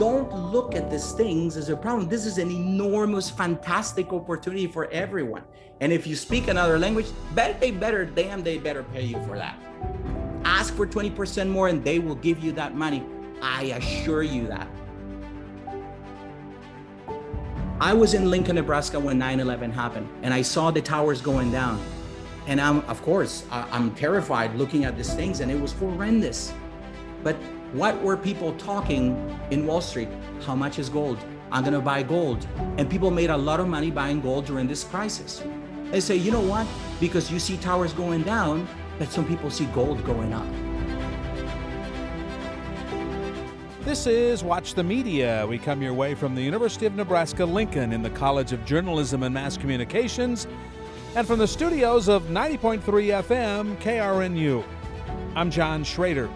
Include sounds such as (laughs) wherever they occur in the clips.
don't look at these things as a problem. This is an enormous, fantastic opportunity for everyone. And if you speak another language, bet they better, damn, they better pay you for that. Ask for 20% more and they will give you that money. I assure you that. I was in Lincoln, Nebraska when 9 11 happened, and I saw the towers going down. And I'm, of course, I'm terrified looking at these things, and it was horrendous. But what were people talking in Wall Street? How much is gold? I'm gonna buy gold. And people made a lot of money buying gold during this crisis. They say, you know what? Because you see towers going down, but some people see gold going up. This is Watch the Media. We come your way from the University of Nebraska Lincoln in the College of Journalism and Mass Communications and from the studios of 90.3 FM KRNU. I'm John Schrader.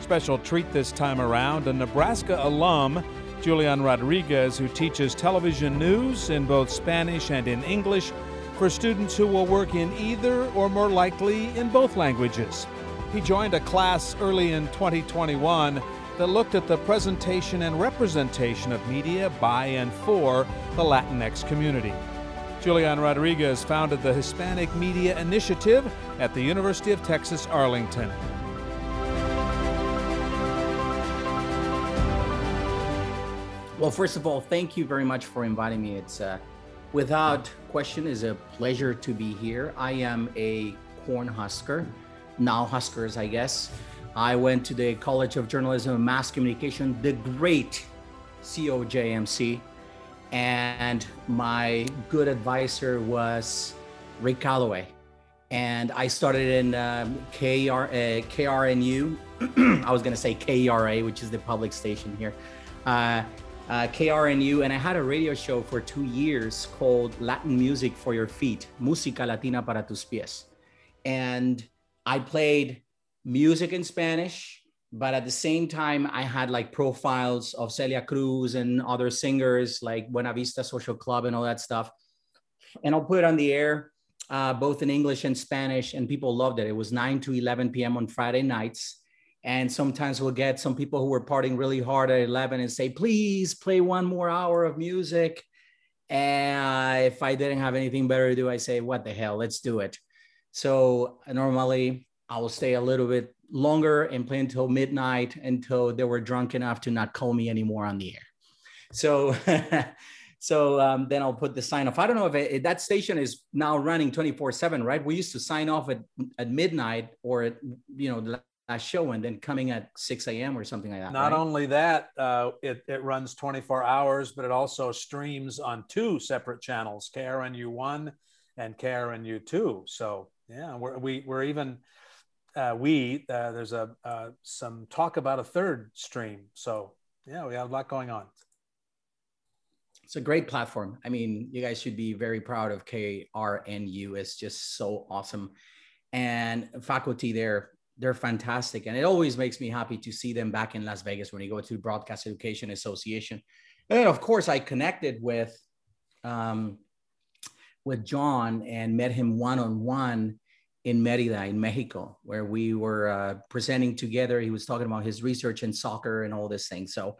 Special treat this time around a Nebraska alum, Julian Rodriguez, who teaches television news in both Spanish and in English for students who will work in either or more likely in both languages. He joined a class early in 2021 that looked at the presentation and representation of media by and for the Latinx community. Julian Rodriguez founded the Hispanic Media Initiative at the University of Texas Arlington. Well, first of all, thank you very much for inviting me. It's uh, without question is a pleasure to be here. I am a corn husker, now Huskers, I guess. I went to the College of Journalism and Mass Communication, the great COJMC, and my good advisor was Rick Alloway. And I started in um, KR, uh, KRNU. (clears throat) I was going to say KRA, which is the public station here. Uh, uh, KRNU, and I had a radio show for two years called Latin Music for Your Feet, Música Latina para tus pies. And I played music in Spanish, but at the same time i had like profiles of celia cruz and other singers like buena vista social club and all that stuff. And i'll put it on the air uh, both in english and spanish and people loved it. It was 9 to 11 p.m on friday nights and sometimes we'll get some people who were partying really hard at 11 and say please play one more hour of music and if i didn't have anything better to do i say what the hell let's do it so normally i will stay a little bit longer and play until midnight until they were drunk enough to not call me anymore on the air. So, (laughs) so um, then I'll put the sign off. I don't know if, it, if that station is now running 24 seven, right? We used to sign off at, at midnight or at, you know, show and then coming at 6 a.m. or something like that. Not right? only that, uh, it, it runs 24 hours, but it also streams on two separate channels, KRNU1 and KRNU2. So yeah, we're, we, we're even, uh, we uh, there's a uh, some talk about a third stream. So yeah, we have a lot going on. It's a great platform. I mean, you guys should be very proud of KRNU. It's just so awesome, and faculty there they're fantastic, and it always makes me happy to see them back in Las Vegas when you go to Broadcast Education Association. And of course, I connected with um, with John and met him one on one in Merida, in Mexico, where we were uh, presenting together. He was talking about his research in soccer and all this thing. So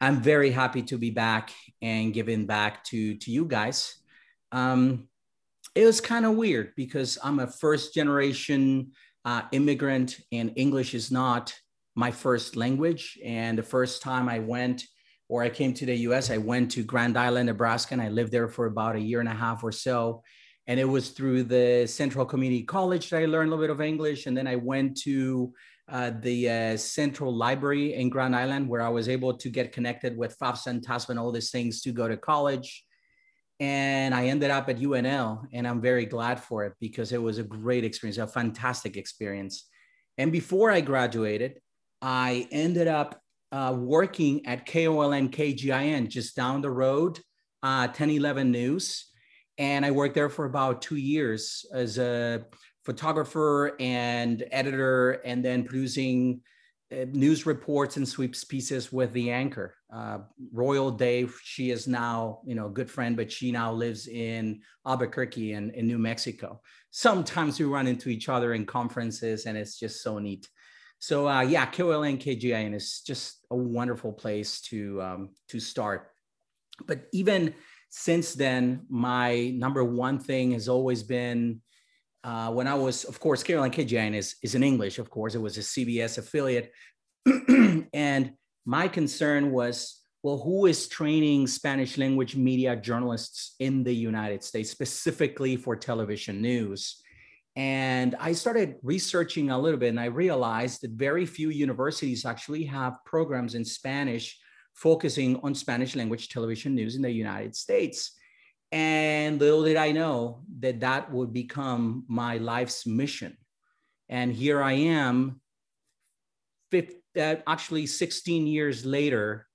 I'm very happy to be back and giving back to to you guys. Um, it was kind of weird because I'm a first generation uh, immigrant and English is not my first language. And the first time I went or I came to the US, I went to Grand Island, Nebraska, and I lived there for about a year and a half or so and it was through the Central Community College that I learned a little bit of English, and then I went to uh, the uh, Central Library in Grand Island, where I was able to get connected with FAFSA and TASPA and all these things to go to college. And I ended up at UNL, and I'm very glad for it because it was a great experience, a fantastic experience. And before I graduated, I ended up uh, working at KOLN KGIN just down the road, uh, 1011 News and I worked there for about two years as a photographer and editor, and then producing uh, news reports and sweeps pieces with the anchor. Uh, Royal Dave, she is now, you know, a good friend, but she now lives in Albuquerque and in New Mexico. Sometimes we run into each other in conferences, and it's just so neat. So uh, yeah, KOLN KGIN is just a wonderful place to um, to start. But even since then, my number one thing has always been uh, when I was, of course, KOLN KGIN is is in English. Of course, it was a CBS affiliate, (clears throat) and my concern was well, who is training Spanish language media journalists in the United States, specifically for television news? And I started researching a little bit and I realized that very few universities actually have programs in Spanish focusing on Spanish language television news in the United States. And little did I know that that would become my life's mission. And here I am, 50, uh, actually 16 years later,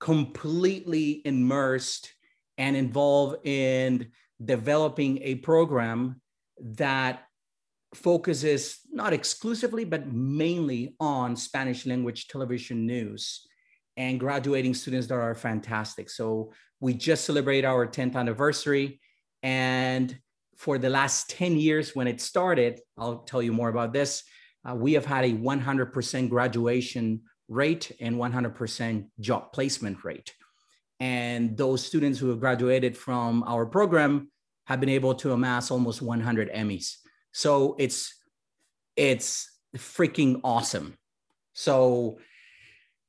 completely immersed and involved in developing a program that focuses not exclusively, but mainly on Spanish language television news and graduating students that are fantastic. So we just celebrate our 10th anniversary. And for the last 10 years when it started, I'll tell you more about this, uh, we have had a 100% graduation rate and 100% job placement rate. And those students who have graduated from our program have been able to amass almost 100 Emmys. So it's it's freaking awesome. So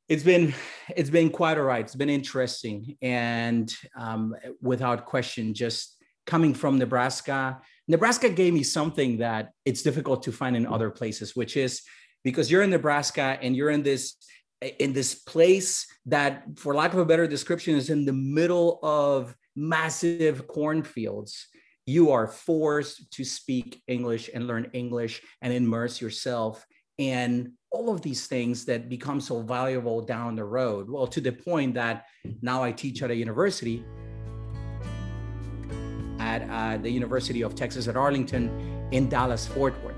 it's been it's been quite all right. It's been interesting, and um, without question, just coming from Nebraska, Nebraska gave me something that it's difficult to find in other places, which is because you're in Nebraska and you're in this in this place that, for lack of a better description, is in the middle of massive cornfields you are forced to speak English and learn English and immerse yourself in all of these things that become so valuable down the road. Well, to the point that now I teach at a university at uh, the University of Texas at Arlington in Dallas, Fort Worth.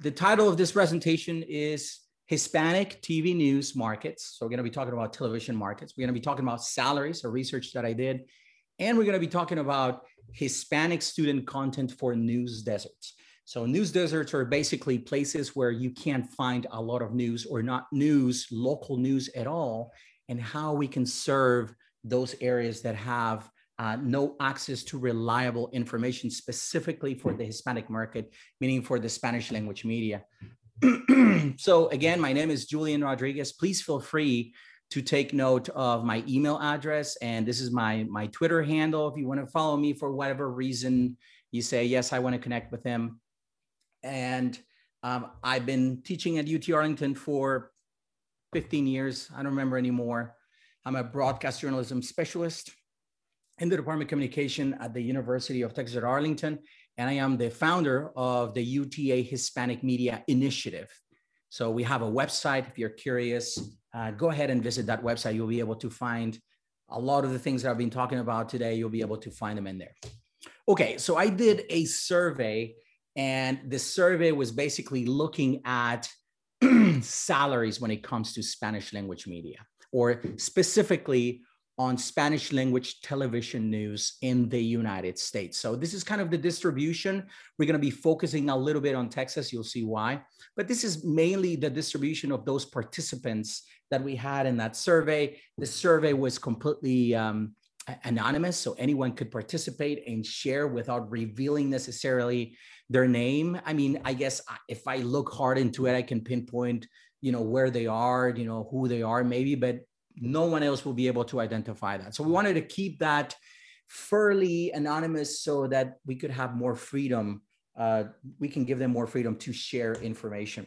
The title of this presentation is Hispanic TV News Markets. So, we're going to be talking about television markets. We're going to be talking about salaries, a research that I did and we're going to be talking about Hispanic student content for news deserts. So, news deserts are basically places where you can't find a lot of news or not news, local news at all, and how we can serve those areas that have uh, no access to reliable information specifically for the Hispanic market, meaning for the Spanish language media. (clears throat) so, again, my name is Julian Rodriguez. Please feel free to take note of my email address. And this is my, my Twitter handle. If you want to follow me for whatever reason, you say, yes, I want to connect with him. And um, I've been teaching at UT Arlington for 15 years. I don't remember anymore. I'm a broadcast journalism specialist in the Department of Communication at the University of Texas at Arlington. And I am the founder of the UTA Hispanic Media Initiative. So we have a website if you're curious uh, go ahead and visit that website. You'll be able to find a lot of the things that I've been talking about today. You'll be able to find them in there. Okay, so I did a survey, and the survey was basically looking at (clears throat) salaries when it comes to Spanish language media, or specifically on Spanish language television news in the United States. So this is kind of the distribution. We're going to be focusing a little bit on Texas. You'll see why. But this is mainly the distribution of those participants that we had in that survey. The survey was completely um, anonymous, so anyone could participate and share without revealing necessarily their name. I mean, I guess if I look hard into it, I can pinpoint, you know, where they are, you know, who they are, maybe, but no one else will be able to identify that. So we wanted to keep that fairly anonymous so that we could have more freedom. Uh, we can give them more freedom to share information.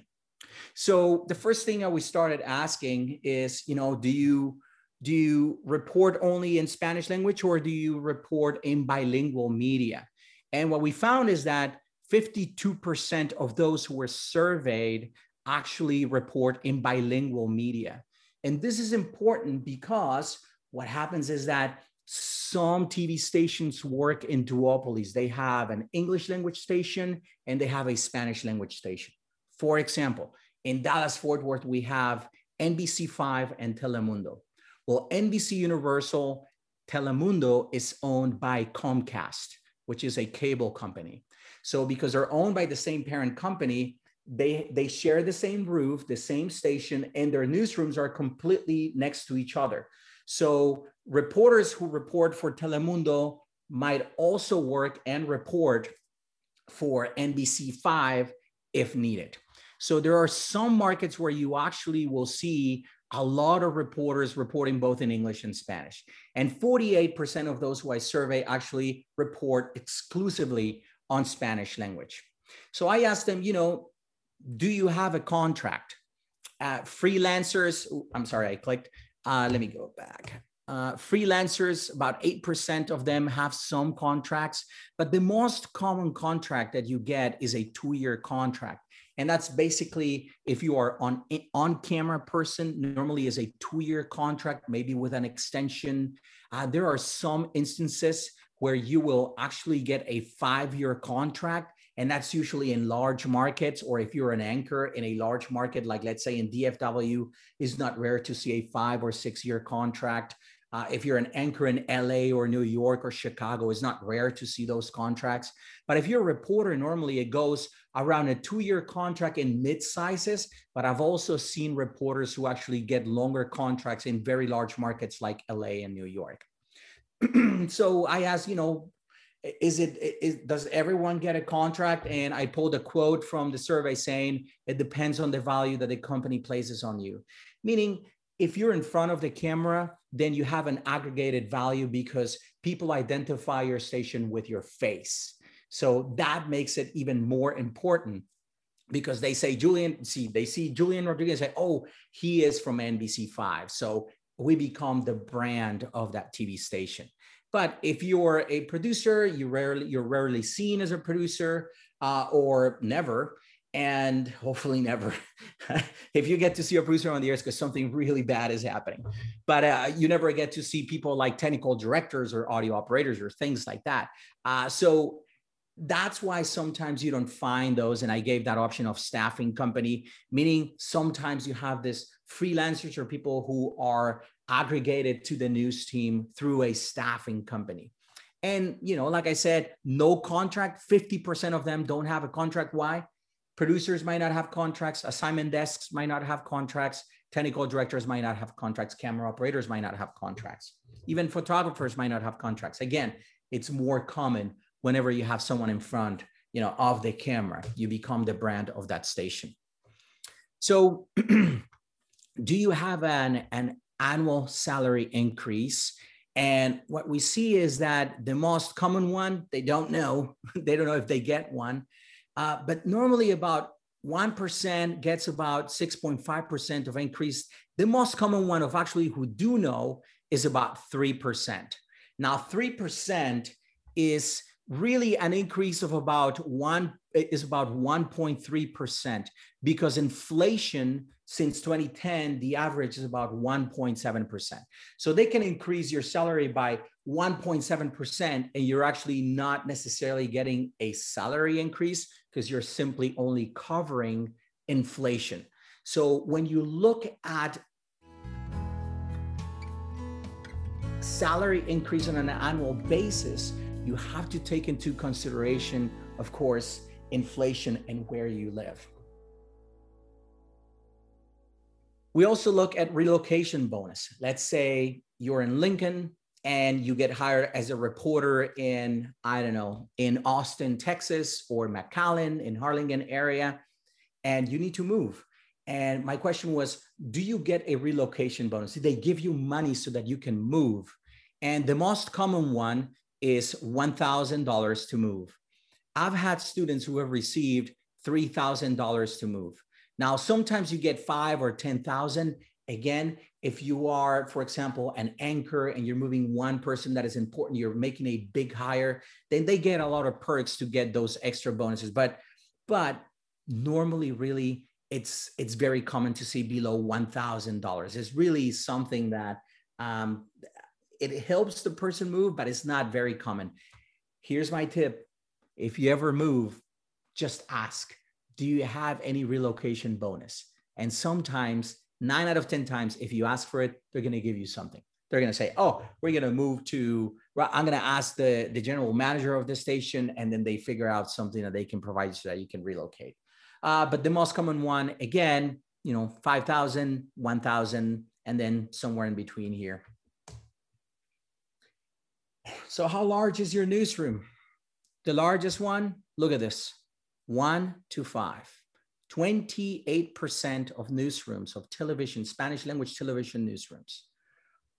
So the first thing that we started asking is, you know, do you do you report only in Spanish language or do you report in bilingual media? And what we found is that 52% of those who were surveyed actually report in bilingual media. And this is important because what happens is that some TV stations work in duopolies. They have an English language station and they have a Spanish language station. For example, in Dallas Fort Worth, we have NBC5 and Telemundo. Well, NBC Universal Telemundo is owned by Comcast, which is a cable company. So, because they're owned by the same parent company, they they share the same roof, the same station, and their newsrooms are completely next to each other. So reporters who report for Telemundo might also work and report for NBC5 if needed. So there are some markets where you actually will see a lot of reporters reporting both in English and Spanish. And 48% of those who I survey actually report exclusively on Spanish language. So I asked them, you know, do you have a contract? Uh, freelancers, I'm sorry, I clicked. Uh, let me go back. Uh, freelancers, about 8% of them have some contracts, but the most common contract that you get is a two year contract. And that's basically if you are on on camera person, normally is a two year contract, maybe with an extension. Uh, there are some instances where you will actually get a five year contract. And that's usually in large markets, or if you're an anchor in a large market, like let's say in DFW, is not rare to see a five or six year contract. Uh, if you're an anchor in LA or New York or Chicago, it's not rare to see those contracts. But if you're a reporter, normally it goes around a two year contract in mid sizes. But I've also seen reporters who actually get longer contracts in very large markets like LA and New York. (clears throat) so I asked, you know, is it is, does everyone get a contract and i pulled a quote from the survey saying it depends on the value that the company places on you meaning if you're in front of the camera, then you have an aggregated value because people identify your station with your face. So that makes it even more important because they say Julian, see, they see Julian Rodriguez say, oh, he is from NBC5. So we become the brand of that TV station. But if you're a producer, you rarely you're rarely seen as a producer uh, or never and hopefully never (laughs) if you get to see a producer on the air it's because something really bad is happening. But uh, you never get to see people like technical directors or audio operators or things like that. Uh, so that's why sometimes you don't find those and i gave that option of staffing company meaning sometimes you have this freelancers or people who are aggregated to the news team through a staffing company. And you know like i said no contract. 50% of them don't have a contract. Why? Producers might not have contracts, assignment desks might not have contracts, technical directors might not have contracts, camera operators might not have contracts, even photographers might not have contracts. Again, it's more common whenever you have someone in front, you know, of the camera, you become the brand of that station. So, (clears throat) do you have an, an annual salary increase? And what we see is that the most common one, they don't know. (laughs) they don't know if they get one. Uh, but normally about 1% gets about 6.5% of increase. The most common one of actually who do know is about 3%. Now, 3% is really an increase of about one is about 1.3% because inflation since 2010 the average is about 1.7% so they can increase your salary by 1.7% and you're actually not necessarily getting a salary increase because you're simply only covering inflation. So when you look at salary increase on an annual basis, you have to take into consideration, of course, inflation and where you live. We also look at relocation bonus. Let's say you're in Lincoln, and you get hired as a reporter in, I don't know, in Austin, Texas, or McAllen in Harlingen area, and you need to move. And my question was, do you get a relocation bonus? They give you money so that you can move? And the most common one is $1,000 to move. I've had students who have received $3,000 to move. Now, sometimes you get five or 10,000. Again, if you are, for example, an anchor and you're moving one person that is important, you're making a big hire, then they get a lot of perks to get those extra bonuses. But but normally, really, it's it's very common to see below one thousand dollars. It's really something that um, it helps the person move, but it's not very common. Here's my tip: if you ever move, just ask, "Do you have any relocation bonus?" And sometimes nine out of 10 times, if you ask for it, they're going to give you something. they're going to say, "Oh, we're going to move to." I'm going to ask the the general manager of the station, and then they figure out something that they can provide so that you can relocate. Uh, but the most common one, again, you know, 5,000, 1,000, and then somewhere in between here. So, how large is your newsroom? The largest one, look at this one to five. 28% of newsrooms of television, Spanish language television newsrooms,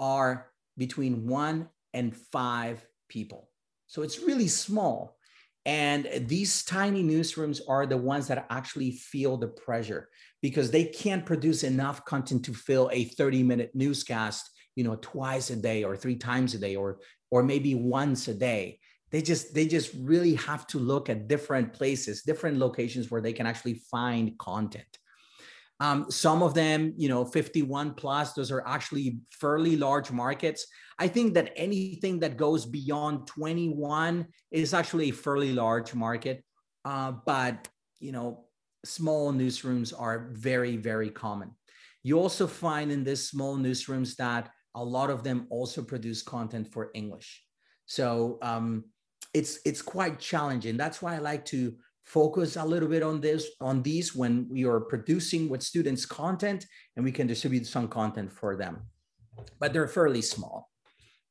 are between one and five people. So it's really small. And these tiny newsrooms are the ones that actually feel the pressure because they can't produce enough content to fill a 30 minute newscast, you know, twice a day or three times a day or, or maybe once a day. They just, they just really have to look at different places, different locations where they can actually find content. Um, some of them, you know, 51 plus, those are actually fairly large markets. I think that anything that goes beyond 21 is actually a fairly large market. Uh, but, you know, small newsrooms are very, very common. You also find in these small newsrooms that a lot of them also produce content for English. So um, it's it's quite challenging. That's why I like to focus a little bit on this on these when we are producing with students content and we can distribute some content for them. But they're fairly small.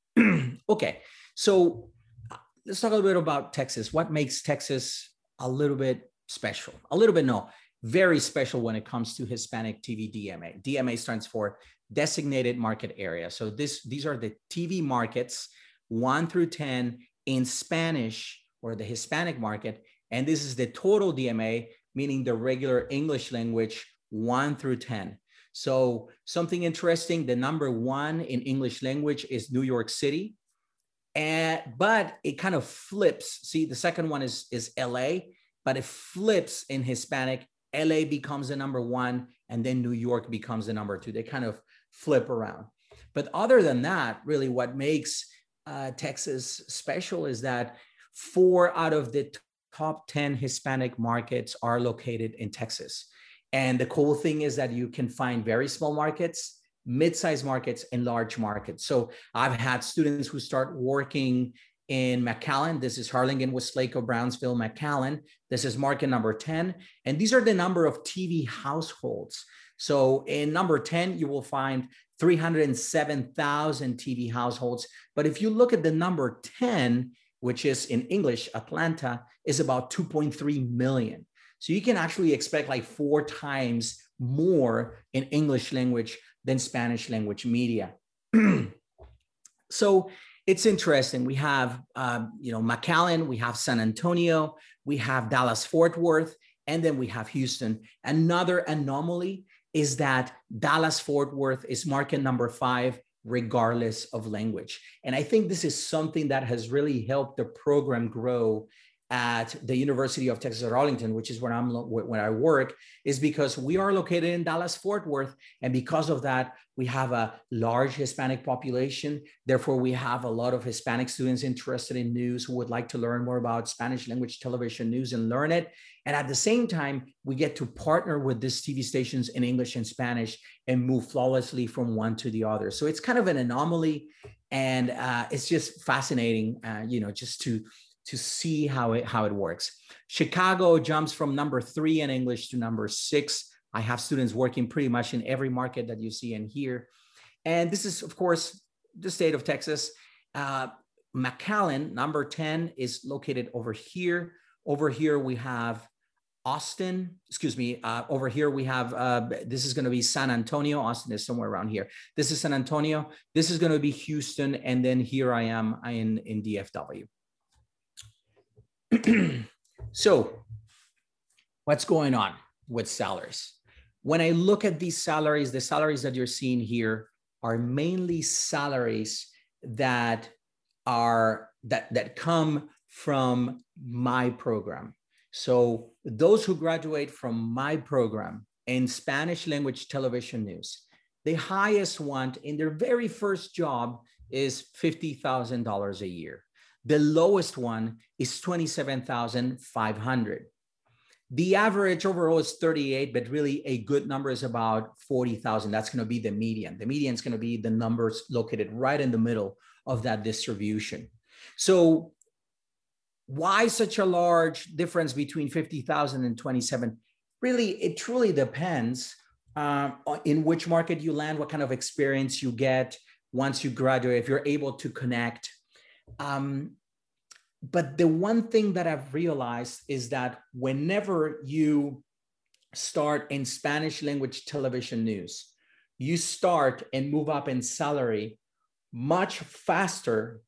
(clears throat) okay, so uh, let's talk a little bit about Texas. What makes Texas a little bit special? A little bit, no, very special when it comes to Hispanic TV DMA. DMA stands for Designated Market Area. So this these are the TV markets one through 10 in Spanish or the Hispanic market. And this is the total DMA, meaning the regular English language one through 10. So something interesting, the number one in English language is New York City. And but it kind of flips. See, the second one is, is LA, but it flips in Hispanic. LA becomes the number one, and then New York becomes the number two. They kind of flip around. But other than that, really what makes uh, Texas special is that four out of the top 10 Hispanic markets are located in Texas. And the cool thing is that you can find very small markets, mid-sized markets, and large markets. So I've had students who start working in McAllen. This is Harlingen, Weslaco, Brownsville, McAllen. This is market number 10. And these are the number of TV households. So in number 10, you will find 307,000 TV households. But if you look at the number 10, which is in English, Atlanta is about 2.3 million. So you can actually expect like four times more in English language than Spanish language media. (clears throat) so it's interesting. We have, um, you know, McAllen, we have San Antonio, we have Dallas Fort Worth, and then we have Houston. Another anomaly is that Dallas Fort Worth is market number five, regardless of language. And I think this is something that has really helped the program grow at the University of Texas at Arlington, which is where I'm where I work, is because we are located in Dallas Fort Worth, and because of that, we have a large Hispanic population. Therefore, we have a lot of Hispanic students interested in news who would like to learn more about Spanish language television news and learn it. And at the same time, we get to partner with these TV stations in English and Spanish and move flawlessly from one to the other. So it's kind of an anomaly, and uh, it's just fascinating, uh, you know, just to to see how it how it works. Chicago jumps from number three in English to number six. I have students working pretty much in every market that you see and hear. And this is, of course, the state of Texas. Uh, McAllen, number 10, is located over here. Over here, we have Austin, excuse me, uh, over here we have, uh, this is going to be San Antonio. Austin is somewhere around here. This is San Antonio. This is going to be Houston. And then here I am in, in DFW. (clears throat) so, what's going on with salaries? When I look at these salaries, the salaries that you're seeing here are mainly salaries that are that that come from my program. So those who graduate from my program in Spanish language television news, the highest one in their very first job is $50,000 a year. The lowest one is 27,500. The average overall is 38, but really a good number is about 40,000. That's going to be the median. The median is going to be the numbers located right in the middle of that distribution. So why such a large difference between 50,000 and 27? Really, it truly depends uh, in which market you land, what kind of experience you get once you graduate, if you're able to connect. Um, but the one thing that I've realized is that whenever you start in Spanish language television news, you start and move up in salary much faster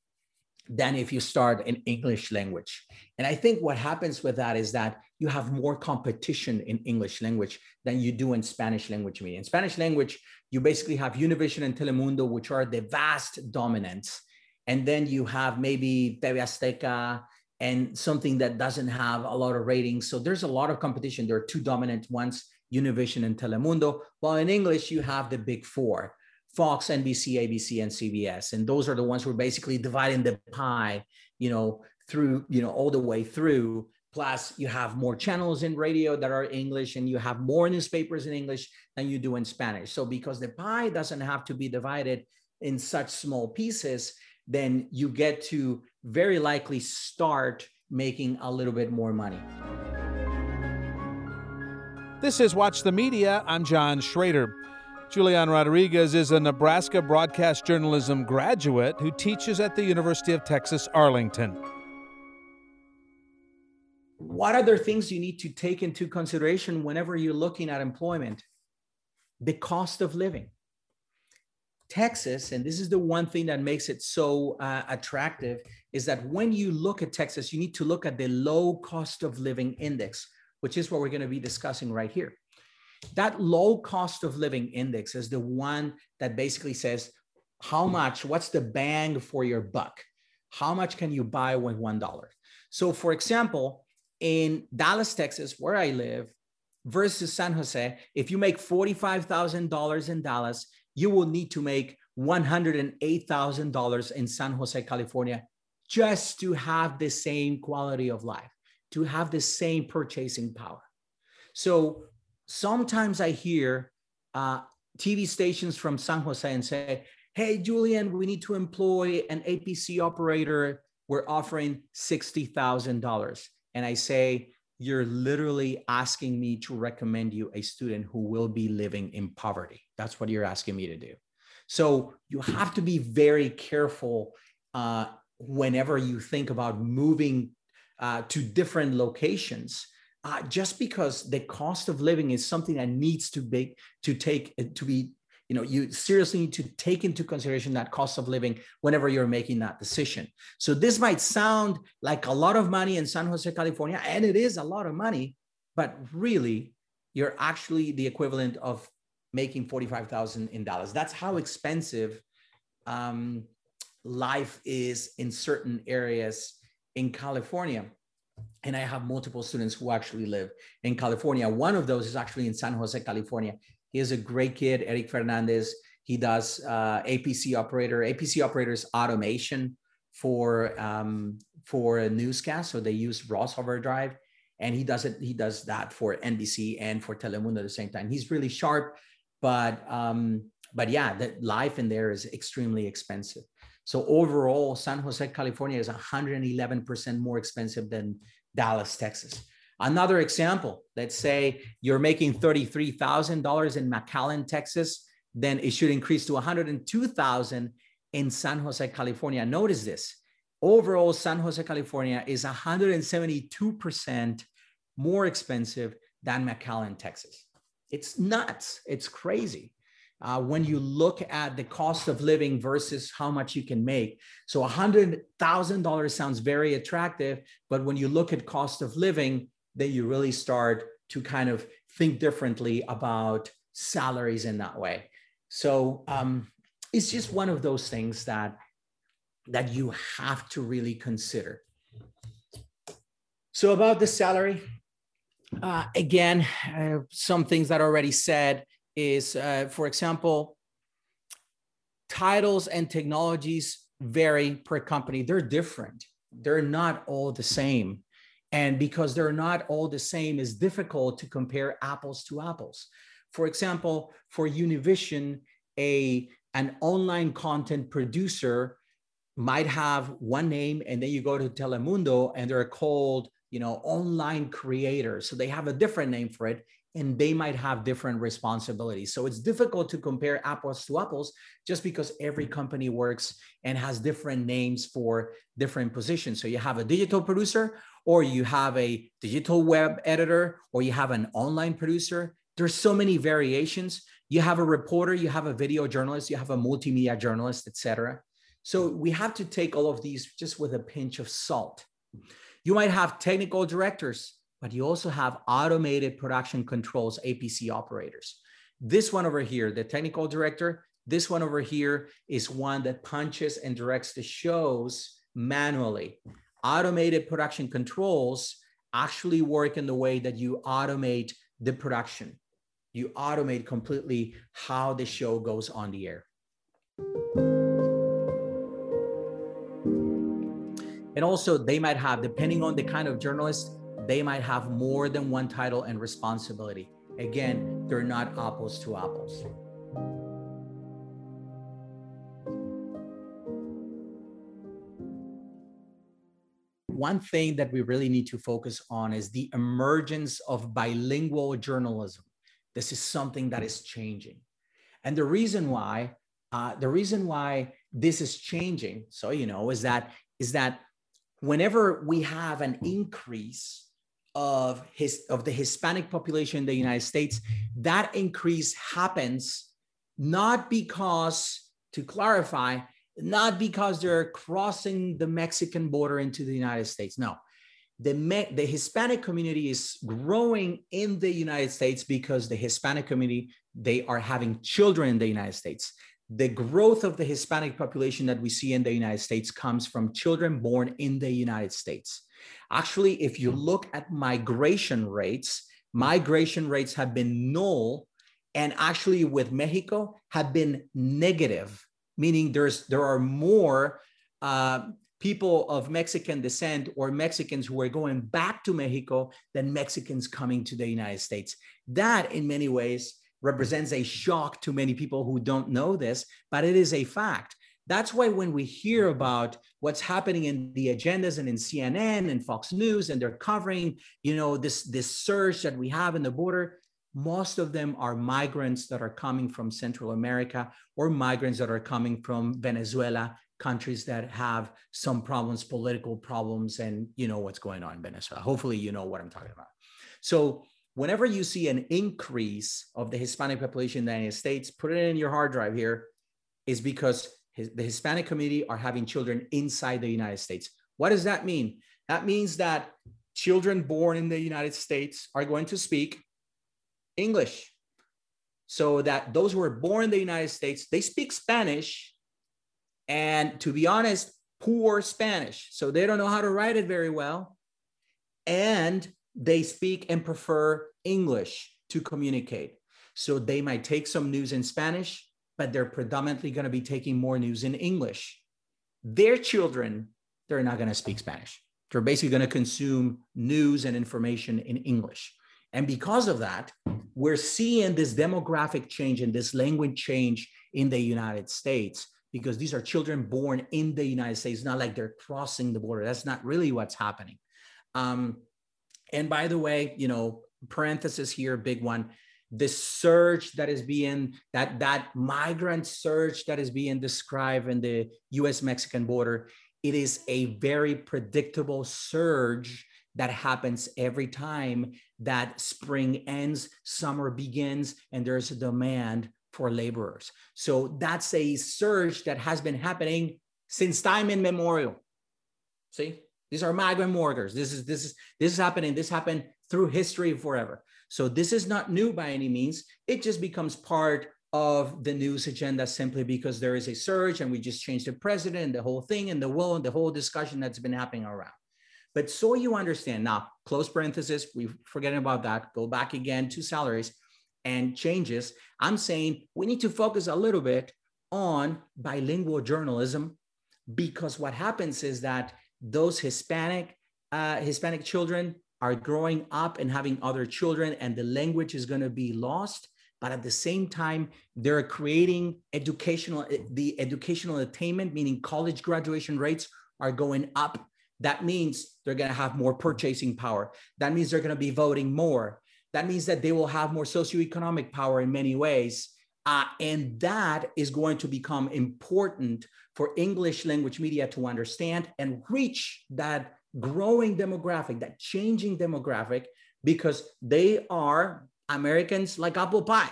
than if you start in English language. And I think what happens with that is that you have more competition in English language than you do in Spanish language media. In Spanish language, you basically have Univision and Telemundo, which are the vast dominants and then you have maybe TV Azteca and something that doesn't have a lot of ratings. So there's a lot of competition. There are two dominant ones, Univision and Telemundo. While in English, you have the big four, Fox, NBC, ABC, and CBS. And those are the ones who are basically dividing the pie, you know, through, you know, all the way through. Plus, you have more channels in radio that are English, and you have more newspapers in English than you do in Spanish. So, because the pie doesn't have to be divided in such small pieces, then you get to very likely start making a little bit more money. This is Watch the Media. I'm John Schrader. Julian Rodriguez is a Nebraska broadcast journalism graduate who teaches at the University of Texas Arlington. What other things you need to take into consideration whenever you're looking at employment? The cost of living. Texas, and this is the one thing that makes it so uh, attractive, is that when you look at Texas, you need to look at the low cost of living index, which is what we're going to be discussing right here. That low cost of living index is the one that basically says how much, what's the bang for your buck? How much can you buy with $1? So, for example, in Dallas, Texas, where I live, versus San Jose, if you make $45,000 in Dallas, you will need to make $108,000 in San Jose, California, just to have the same quality of life, to have the same purchasing power. So sometimes I hear uh, TV stations from San Jose and say, Hey, Julian, we need to employ an APC operator. We're offering $60,000. And I say, you're literally asking me to recommend you a student who will be living in poverty. That's what you're asking me to do. So you have to be very careful uh, whenever you think about moving uh, to different locations. Uh, just because the cost of living is something that needs to be to take to be you know you seriously need to take into consideration that cost of living whenever you're making that decision. So this might sound like a lot of money in san jose california and it is a lot of money but really you're actually the equivalent of making 45000 in dallas that's how expensive um, life is in certain areas in california. And i have multiple students who actually live in california. One of those is actually in san jose california he is a great kid, Eric Fernandez. He does uh, APC operator. APC operators automation for um, for a newscast. So they use Ross Overdrive, and he does it. He does that for NBC and for Telemundo at the same time. He's really sharp, but um, but yeah, the life in there is extremely expensive. So overall, San Jose, California is 111% more expensive than Dallas, Texas. Another example, let's say you're making $33,000 in McAllen, Texas, then it should increase to 102,000 in San Jose, California. Notice this. Overall, San Jose, California is 172% more expensive than McAllen, Texas. It's nuts. It's crazy. Uh, when you look at the cost of living versus how much you can make. So $100,000 sounds very attractive, but when you look at cost of living, then you really start to kind of think differently about salaries in that way. So um, it's just one of those things that that you have to really consider. So about the salary, uh, again, uh, some things that I already said is, uh, for example, titles and technologies vary per company. They're different. They're not all the same And because they're not all the same, it's difficult to compare apples to apples. For example, for Univision, a, an online content producer might have one name and then you go to Telemundo and they're called, you know, online creators. So they have a different name for it and they might have different responsibilities. So it's difficult to compare apples to apples just because every company works and has different names for different positions. So you have a digital producer or you have a digital web editor or you have an online producer. There's so many variations. You have a reporter, you have a video journalist, you have a multimedia journalist, etc. So we have to take all of these just with a pinch of salt. You might have technical directors, but you also have automated production controls, APC operators. This one over here, the technical director, this one over here is one that punches and directs the shows manually. Automated production controls actually work in the way that you automate the production. You automate completely how the show goes on the air. And also, they might have, depending on the kind of journalist, they might have more than one title and responsibility. Again, they're not apples to apples. One thing that we really need to focus on is the emergence of bilingual journalism. This is something that is changing. And the reason why, uh, the reason why this is changing, so you know, is that is that whenever we have an increase of his of the Hispanic population in the United States, that increase happens not because, to clarify, not because they're crossing the Mexican border into the United States. No, the, the Hispanic community is growing in the United States because the Hispanic community, they are having children in the United States the growth of the Hispanic population that we see in the United States comes from children born in the United States. Actually, if you look at migration rates, migration rates have been null and actually with Mexico have been negative, meaning there's there are more uh, people of Mexican descent or Mexicans who are going back to Mexico than Mexicans coming to the United States. That, in many ways, represents a shock to many people who don't know this, but it is a fact. That's why when we hear about what's happening in the agendas and in CNN and Fox News, and they're covering, you know, this this surge that we have in the border, most of them are migrants that are coming from Central America or migrants that are coming from Venezuela, countries that have some problems, political problems, and you know what's going on in Venezuela. Hopefully, you know what I'm talking about. So whenever you see an increase of the Hispanic population in the United States, put it in your hard drive here, is because his, the Hispanic community are having children inside the United States. What does that mean? That means that children born in the United States are going to speak English. So that those who are born in the United States, they speak Spanish. And to be honest, poor Spanish. So they don't know how to write it very well. And they speak and prefer English to communicate. So they might take some news in Spanish, but they're predominantly going to be taking more news in English. Their children, they're not going to speak Spanish. They're basically going to consume news and information in English. And because of that, we're seeing this demographic change and this language change in the United States because these are children born in the United States, not like they're crossing the border. That's not really what's happening. Um, and by the way, you know, parenthesis here, big one, the surge that is being that that migrant surge that is being described in the US Mexican border, it is a very predictable surge that happens every time that spring ends, summer begins, and there's a demand for laborers. So that's a surge that has been happening since time immemorial. See? These are migrant workers. This is this is this is happening. This happened through history forever. So this is not new by any means. It just becomes part of the news agenda simply because there is a surge and we just changed the president the whole thing and the will and the whole discussion that's been happening around. But so you understand now, close parenthesis, we forgetting about that. Go back again to salaries and changes. I'm saying we need to focus a little bit on bilingual journalism because what happens is that those Hispanic uh, Hispanic children are growing up and having other children, and the language is going to be lost. But at the same time, they're creating educational, the educational attainment, meaning college graduation rates are going up. That means they're going to have more purchasing power. That means they're going to be voting more. That means that they will have more socioeconomic power in many ways. Uh, and that is going to become important for English language media to understand and reach that growing demographic, that changing demographic, because they are Americans like apple pie.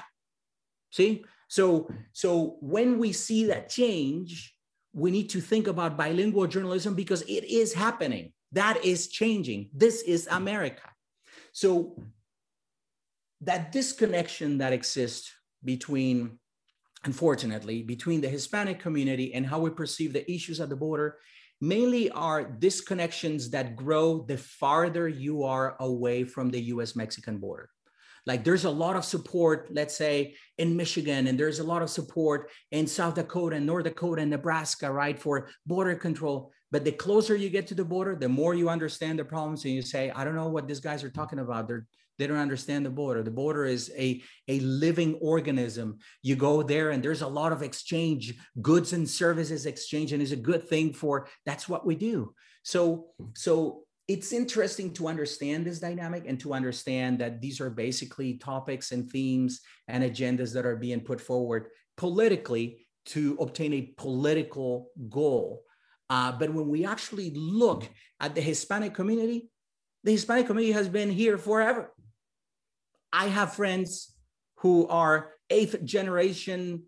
See? So, so when we see that change, we need to think about bilingual journalism because it is happening. That is changing. This is America. So that disconnection that exists between, unfortunately, between the Hispanic community and how we perceive the issues at the border mainly are disconnections that grow the farther you are away from the US Mexican border. Like there's a lot of support, let's say in Michigan, and there's a lot of support in South Dakota and North Dakota and Nebraska, right, for border control. But the closer you get to the border, the more you understand the problems, and you say, I don't know what these guys are talking about. They're they don't understand the border. The border is a, a living organism. You go there and there's a lot of exchange, goods and services exchange, and is a good thing for that's what we do. So, so it's interesting to understand this dynamic and to understand that these are basically topics and themes and agendas that are being put forward politically to obtain a political goal. Uh, but when we actually look at the Hispanic community, the Hispanic community has been here forever. I have friends who are eighth generation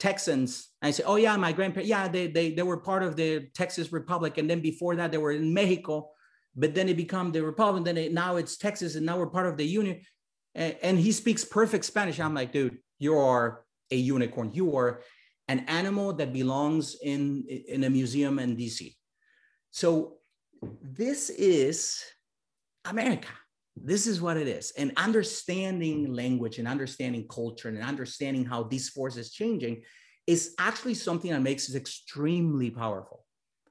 Texans. I say, oh yeah, my grandparents, yeah, they, they, they were part of the Texas Republic. And then before that, they were in Mexico, but then it became the Republic. Then it, now it's Texas and now we're part of the Union. And, and he speaks perfect Spanish. I'm like, dude, you are a unicorn. You are an animal that belongs in, in a museum in DC. So this is America this is what it is and understanding language and understanding culture and understanding how these forces changing is actually something that makes it extremely powerful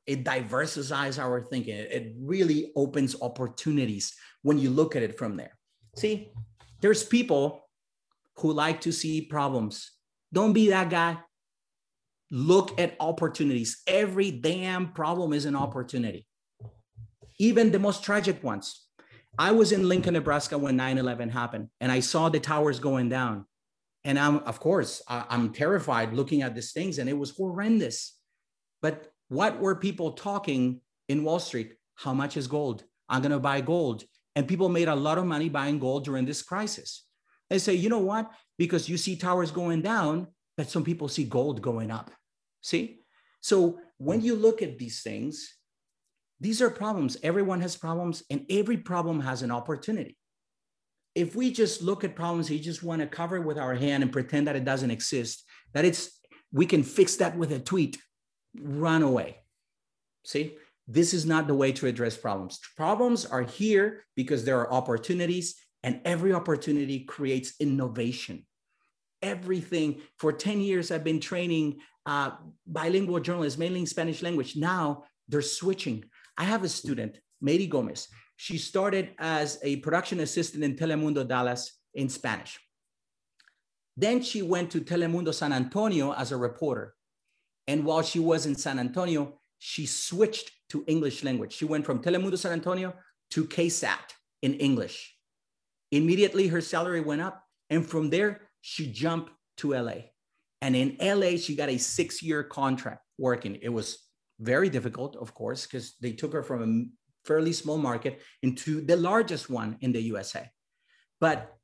it diversifies our thinking. It really opens opportunities when you look at it from there. See there's people who like to see problems. Don't be that guy. Look at opportunities. Every damn problem is an opportunity. Even the most tragic ones. I was in Lincoln, Nebraska when 9 11 happened, and I saw the towers going down. And I'm, of course, I'm terrified looking at these things, and it was horrendous. But what were people talking in Wall Street? How much is gold? I'm going to buy gold. And people made a lot of money buying gold during this crisis. They say, you know what? Because you see towers going down, but some people see gold going up. See? So when you look at these things, these are problems. Everyone has problems, and every problem has an opportunity. If we just look at problems, you just want to cover it with our hand and pretend that it doesn't exist, that it's we can fix that with a tweet, run away. See, this is not the way to address problems. Problems are here because there are opportunities, and every opportunity creates innovation. Everything for 10 years, I've been training uh, bilingual journalists, mainly in Spanish language. Now they're switching I have a student, Mary Gomez. She started as a production assistant in Telemundo Dallas in Spanish. Then she went to Telemundo San Antonio as a reporter. And while she was in San Antonio, she switched to English language. She went from Telemundo San Antonio to KSAT in English. Immediately, her salary went up. And from there, she jumped to LA. And in LA, she got a six year contract working. It was very difficult, of course, because they took her from a fairly small market into the largest one in the USA. But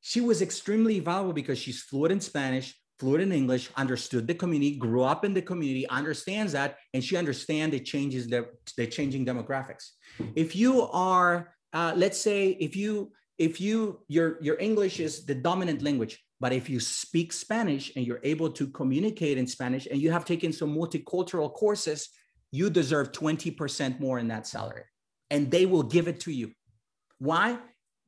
she was extremely valuable because she's fluent in Spanish, fluent in English, understood the community, grew up in the community, understands that, and she understands the changes, the, the changing demographics. If you are, uh, let's say, if you if you your your English is the dominant language, but if you speak Spanish and you're able to communicate in Spanish and you have taken some multicultural courses, you deserve 20% more in that salary. And they will give it to you. Why?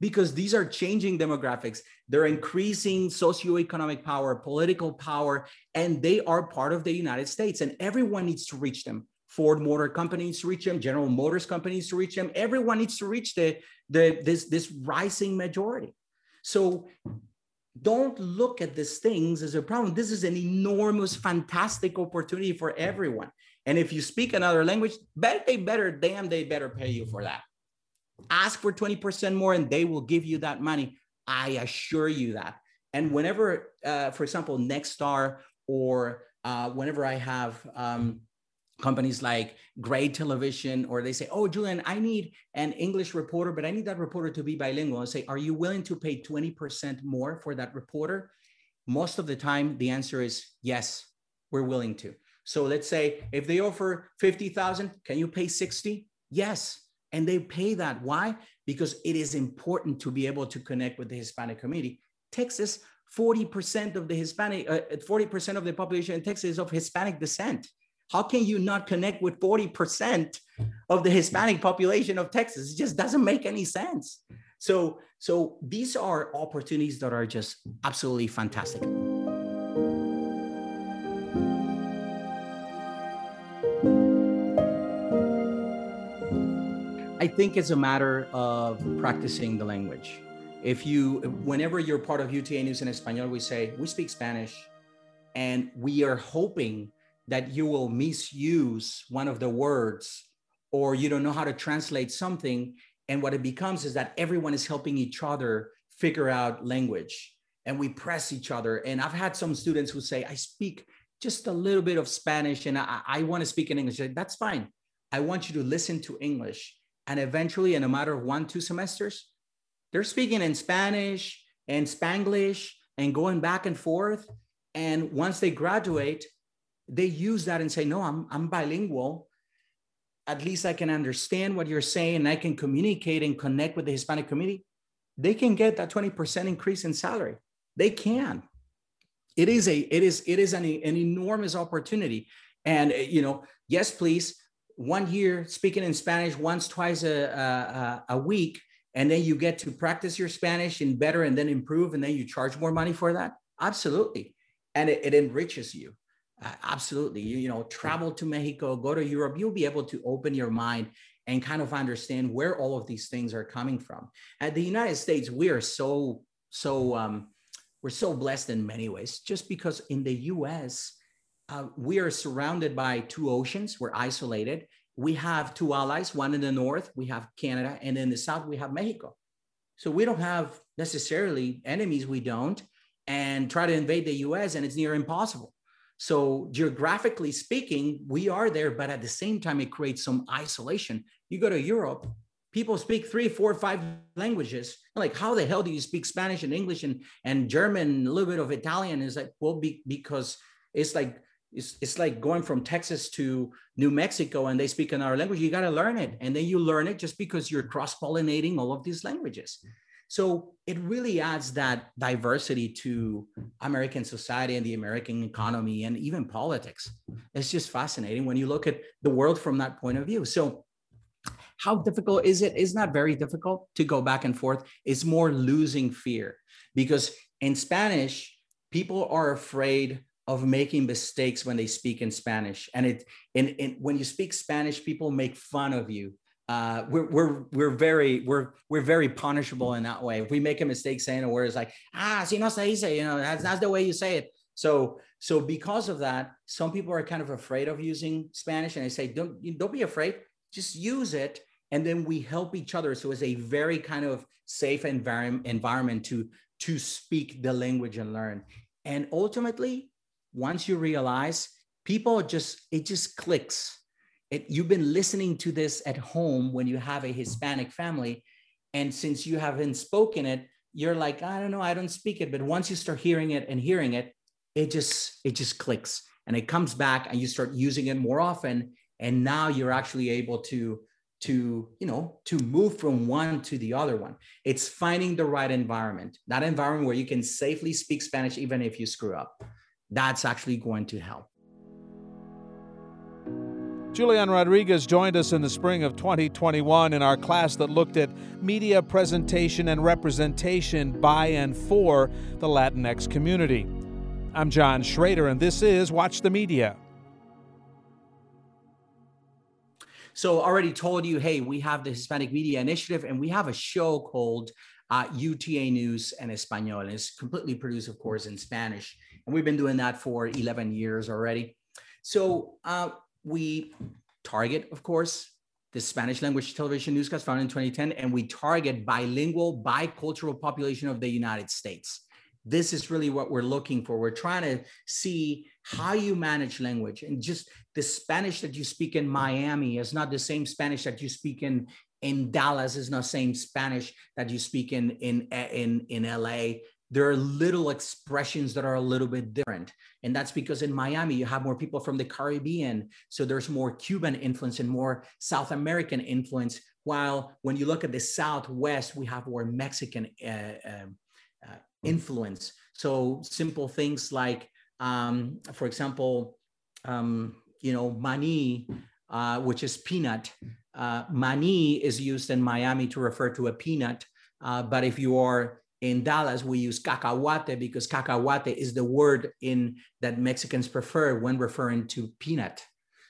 Because these are changing demographics. They're increasing socioeconomic power, political power, and they are part of the United States. And everyone needs to reach them Ford Motor Company needs to reach them. General Motors Company needs to reach them. Everyone needs to reach the, the this this rising majority. So don't look at these things as a problem. This is an enormous, fantastic opportunity for everyone. And if you speak another language, bet they better, damn, they better pay you for that. Ask for 20% more and they will give you that money. I assure you that. And whenever, uh, for example, Nexstar or uh, whenever I have um, companies like Gray Television, or they say, Oh, Julian, I need an English reporter, but I need that reporter to be bilingual. I say, Are you willing to pay 20% more for that reporter? Most of the time, the answer is yes, we're willing to. So let's say if they offer 50,000, can you pay 60? Yes. And they pay that. Why? Because it is important to be able to connect with the Hispanic community. Texas, 40% of the Hispanic, uh, 40% of the population in Texas is of Hispanic descent. How can you not connect with 40% of the Hispanic population of Texas? It just doesn't make any sense. So, so these are opportunities that are just absolutely fantastic. I think it's a matter of practicing the language. If you, whenever you're part of UTA News in Espanol, we say we speak Spanish, and we are hoping that you will misuse one of the words or you don't know how to translate something. And what it becomes is that everyone is helping each other figure out language and we press each other. And I've had some students who say, I speak just a little bit of Spanish and I, I want to speak in English. That's fine. I want you to listen to English. And eventually, in a matter of one, two semesters, they're speaking in Spanish and Spanglish and going back and forth. And once they graduate, they use that and say, no, I'm, I'm bilingual. At least I can understand what you're saying and I can communicate and connect with the Hispanic community. They can get that 20% increase in salary. They can. It is a, it is, it is an, an enormous opportunity. And, you know, yes, please, one year speaking in Spanish once, twice a, a, a week, and then you get to practice your Spanish and better and then improve, and then you charge more money for that. Absolutely. And it, it enriches you. Uh, absolutely. You, you know, travel to Mexico, go to Europe, you'll be able to open your mind and kind of understand where all of these things are coming from. At the United States, we are so, so, um, we're so blessed in many ways, just because in the US, uh, we are surrounded by two oceans, we're isolated. We have two allies, one in the north, we have Canada, and in the south, we have Mexico. So we don't have necessarily enemies, we don't, and try to invade the US, and it's near impossible. So geographically speaking, we are there, but at the same time, it creates some isolation. You go to Europe, people speak three, four, five languages. Like, how the hell do you speak Spanish and English and, and German, a little bit of Italian? Is like, well, be, because it's like it's, it's like going from Texas to New Mexico and they speak another language. You got to learn it. And then you learn it just because you're cross pollinating all of these languages. So it really adds that diversity to American society and the American economy and even politics. It's just fascinating when you look at the world from that point of view. So how difficult is it? It's not very difficult to go back and forth. It's more losing fear because in Spanish, people are afraid of making mistakes when they speak in Spanish. And it and, and when you speak Spanish, people make fun of you uh, we're we're we're very we're we're very punishable in that way. If we make a mistake saying a word, it's like ah, si no se dice, you know, that's that's the way you say it. So so because of that, some people are kind of afraid of using Spanish, and I say don't don't be afraid, just use it, and then we help each other. So it's a very kind of safe environment environment to to speak the language and learn. And ultimately, once you realize, people just it just clicks it, you've been listening to this at home when you have a Hispanic family. And since you haven't spoken it, you're like, I don't know, I don't speak it. But once you start hearing it and hearing it, it just it just clicks and it comes back and you start using it more often. And now you're actually able to to you know to move from one to the other one it's finding the right environment that environment where you can safely speak spanish even if you screw up that's actually going to help Julian Rodriguez joined us in the spring of 2021 in our class that looked at media presentation and representation by and for the Latinx community. I'm John Schrader, and this is Watch the Media. So already told you, hey, we have the Hispanic Media Initiative and we have a show called uh, UTA News and Espanol. And it's completely produced, of course, in Spanish. And we've been doing that for 11 years already. So uh, we target, of course, the Spanish language television newscast founded in 2010, and we target bilingual, bicultural population of the United States. This is really what we're looking for. We're trying to see how you manage language and just the Spanish that you speak in Miami is not the same Spanish that you speak in in Dallas is not the same Spanish that you speak in in in in LA there are little expressions that are a little bit different. And that's because in Miami, you have more people from the Caribbean. So there's more Cuban influence and more South American influence. While when you look at the Southwest, we have more Mexican uh, um, uh, influence. So simple things like, um, for example, um, you know, mani, uh, which is peanut. Uh, mani is used in Miami to refer to a peanut. Uh, but if you are in Dallas, we use cacahuate because cacahuate is the word in that Mexicans prefer when referring to peanut.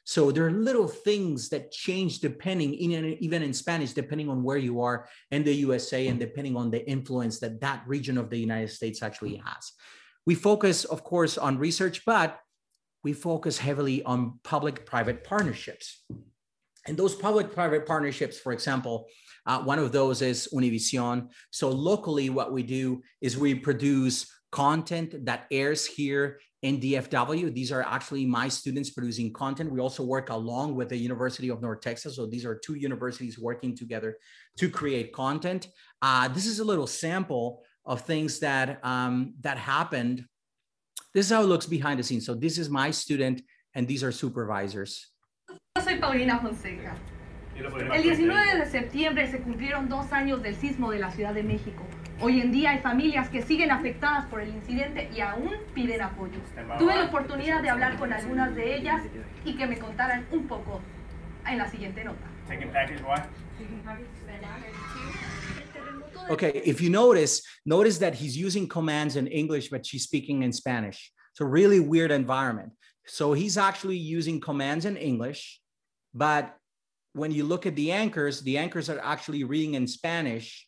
So there are little things that change depending, even in Spanish, depending on where you are in the USA and depending on the influence that that region of the United States actually has. We focus, of course, on research, but we focus heavily on public-private partnerships. And those public-private partnerships, for example, uh, one of those is Univision. So locally, what we do is we produce content that airs here in DFW. These are actually my students producing content. We also work along with the University of North Texas. So these are two universities working together to create content. Uh, this is a little sample of things that um, that happened. This is how it looks behind the scenes. So this is my student, and these are supervisors. Yo soy Paulina Fonseca. El 19 de septiembre se cumplieron dos años del sismo de la Ciudad de México. Hoy en día hay familias que siguen afectadas por el incidente y aún piden apoyo. Tuve la oportunidad de hablar con algunas de ellas y que me contaran un poco en la siguiente nota. Okay, if you notice, notice that he's using commands in English, but she's speaking in Spanish. It's a really weird environment. So he's actually using commands in English, but when you look at the anchors, the anchors are actually reading in Spanish,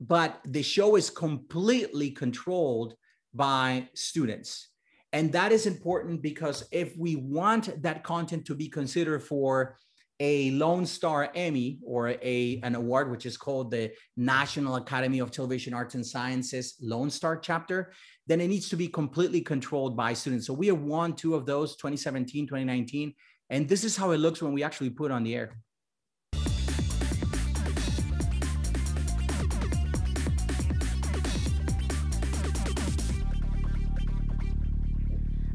but the show is completely controlled by students. And that is important because if we want that content to be considered for a Lone Star Emmy or a, an award, which is called the National Academy of Television Arts and Sciences Lone Star chapter, then it needs to be completely controlled by students. So we have won two of those, 2017, 2019. And this is how it looks when we actually put on the air.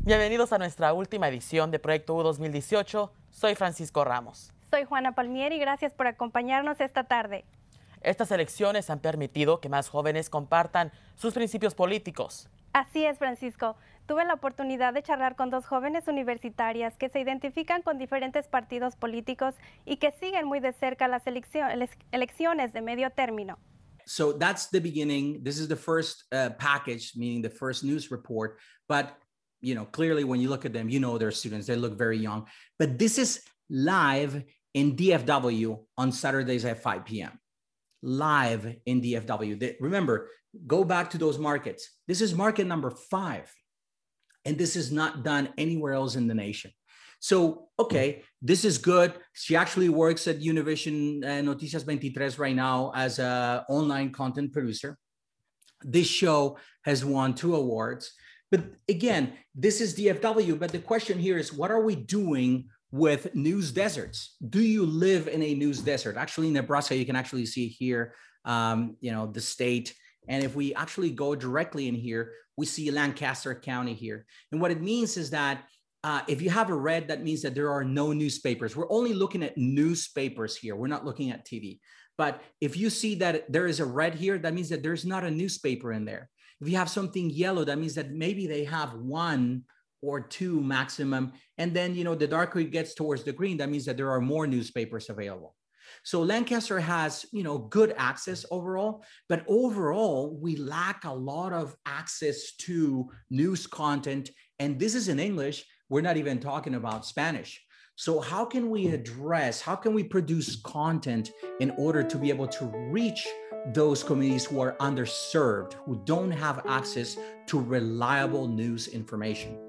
Bienvenidos a nuestra última edición de Proyecto U 2018. Soy Francisco Ramos. Soy Juana Palmieri y gracias por acompañarnos esta tarde. Estas elecciones han permitido que más jóvenes compartan sus principios políticos. Así es, Francisco. Tuve la oportunidad de charlar con dos jóvenes universitarias que se identifican con diferentes partidos políticos y que siguen muy de cerca las elecciones de medio término. So that's the beginning. This is the first uh, package, meaning the first news report. But you know, clearly when you look at them, you know they're students. They look very young. But this is live in DFW on Saturdays at 5 p.m. Live in DFW. They, remember, go back to those markets. This is market number five. And this is not done anywhere else in the nation. So, okay, this is good. She actually works at Univision uh, Noticias 23 right now as an online content producer. This show has won two awards. But again, this is DFW. But the question here is what are we doing with news deserts? Do you live in a news desert? Actually, in Nebraska, you can actually see here, um, you know, the state. And if we actually go directly in here, we see Lancaster County here. And what it means is that uh, if you have a red, that means that there are no newspapers. We're only looking at newspapers here. We're not looking at TV. But if you see that there is a red here, that means that there's not a newspaper in there. If you have something yellow, that means that maybe they have one or two maximum. And then, you know, the darker it gets towards the green, that means that there are more newspapers available. So Lancaster has, you know, good access overall, but overall, we lack a lot of access to news content. And this is in English. We're not even talking about Spanish. So, how can we address, how can we produce content in order to be able to reach those communities who are underserved, who don't have access to reliable news information?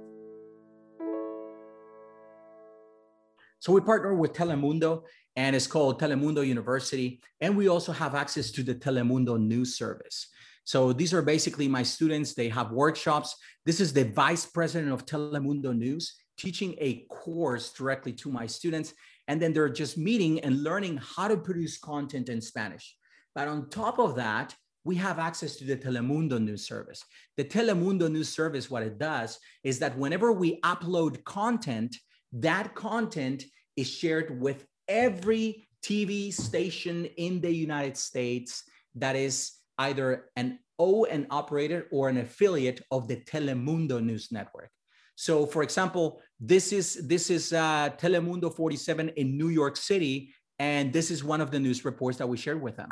So, we partner with Telemundo and it's called Telemundo University. And we also have access to the Telemundo news service. So these are basically my students. They have workshops. This is the vice president of Telemundo News teaching a course directly to my students. And then they're just meeting and learning how to produce content in Spanish. But on top of that, we have access to the Telemundo news service. The Telemundo news service, what it does is that whenever we upload content, that content is shared with every TV station in the United States that is either an O&O operator or an affiliate of the Telemundo news network. So, for example, this is this is uh, Telemundo 47 in New York City, and this is one of the news reports that we shared with them.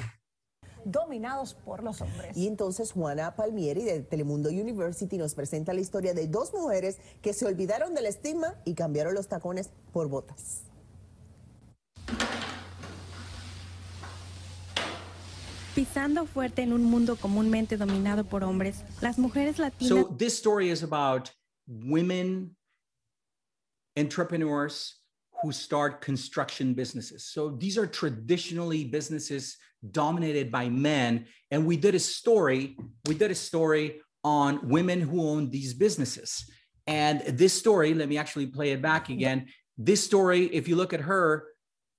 dominados por los hombres. Y entonces Juana Palmieri de Telemundo University nos presenta la historia de dos mujeres que se olvidaron del estigma y cambiaron los tacones por botas. Pisando fuerte en un mundo comúnmente dominado por hombres, las mujeres latinas. So this story is about women entrepreneurs who start construction businesses. So these are traditionally businesses dominated by men and we did a story, we did a story on women who own these businesses. And this story, let me actually play it back again. This story, if you look at her,